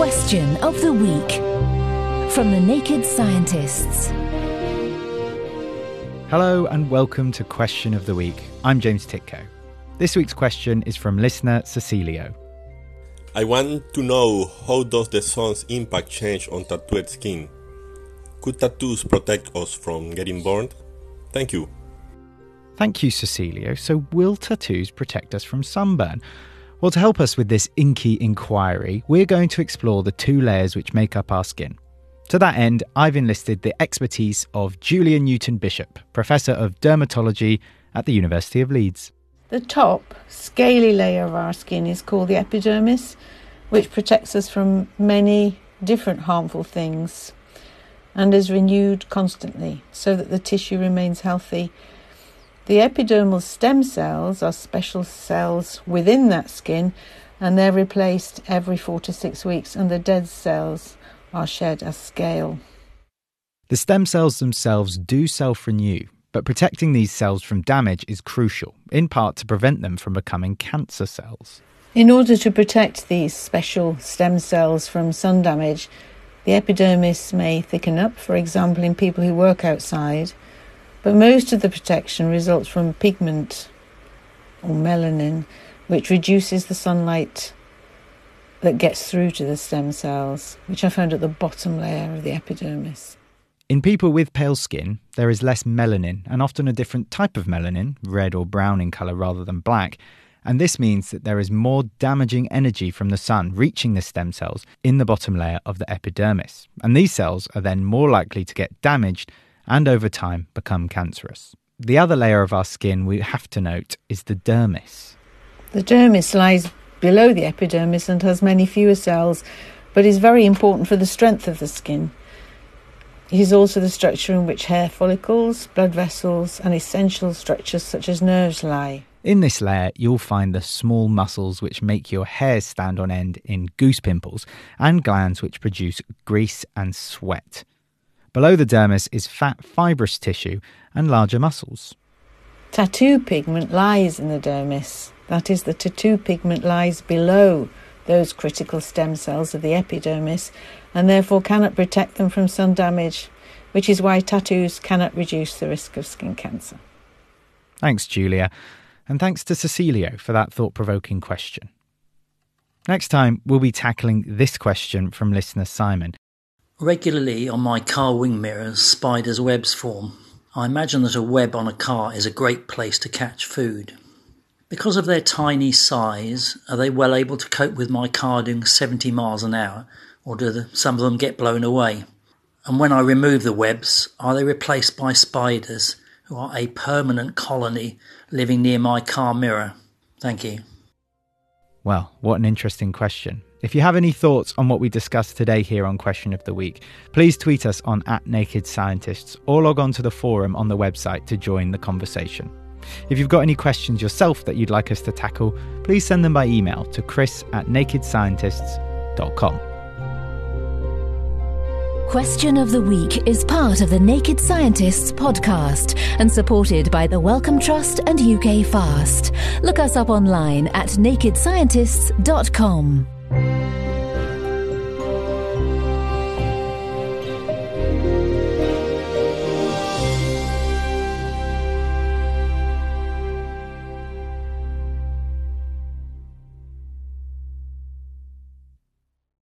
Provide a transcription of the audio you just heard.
Question of the Week from the Naked Scientists. Hello and welcome to Question of the Week. I'm James Tytko. This week's question is from listener Cecilio. I want to know how does the sun's impact change on tattooed skin? Could tattoos protect us from getting burned? Thank you. Thank you, Cecilio. So, will tattoos protect us from sunburn? Well, to help us with this inky inquiry, we're going to explore the two layers which make up our skin. To that end, I've enlisted the expertise of Julia Newton Bishop, Professor of Dermatology at the University of Leeds. The top, scaly layer of our skin is called the epidermis, which protects us from many different harmful things and is renewed constantly so that the tissue remains healthy the epidermal stem cells are special cells within that skin and they're replaced every four to six weeks, and the dead cells are shed as scale. The stem cells themselves do self renew, but protecting these cells from damage is crucial, in part to prevent them from becoming cancer cells. In order to protect these special stem cells from sun damage, the epidermis may thicken up, for example, in people who work outside, but most of the protection results from pigment or melanin, which reduces the sunlight that gets through to the stem cells, which are found at the bottom layer of the epidermis. In people with pale skin, there is less melanin and often a different type of melanin, red or brown in colour rather than black. And this means that there is more damaging energy from the sun reaching the stem cells in the bottom layer of the epidermis. And these cells are then more likely to get damaged and over time become cancerous. The other layer of our skin we have to note is the dermis. The dermis lies below the epidermis and has many fewer cells, but is very important for the strength of the skin. It is also the structure in which hair follicles, blood vessels, and essential structures such as nerves lie. In this layer, you'll find the small muscles which make your hair stand on end in goose pimples and glands which produce grease and sweat. Below the dermis is fat fibrous tissue and larger muscles. Tattoo pigment lies in the dermis. That is, the tattoo pigment lies below those critical stem cells of the epidermis and therefore cannot protect them from sun damage, which is why tattoos cannot reduce the risk of skin cancer. Thanks, Julia. And thanks to Cecilio for that thought provoking question. Next time, we'll be tackling this question from listener Simon. Regularly on my car wing mirrors, spiders' webs form. I imagine that a web on a car is a great place to catch food. Because of their tiny size, are they well able to cope with my car doing 70 miles an hour, or do the, some of them get blown away? And when I remove the webs, are they replaced by spiders who are a permanent colony living near my car mirror? Thank you. Well, what an interesting question. If you have any thoughts on what we discussed today here on Question of the Week, please tweet us on at Naked Scientists or log on to the forum on the website to join the conversation. If you've got any questions yourself that you'd like us to tackle, please send them by email to chris at nakedscientists.com. Question of the Week is part of the Naked Scientists podcast and supported by the Wellcome Trust and UK Fast. Look us up online at nakedscientists.com. Thank you.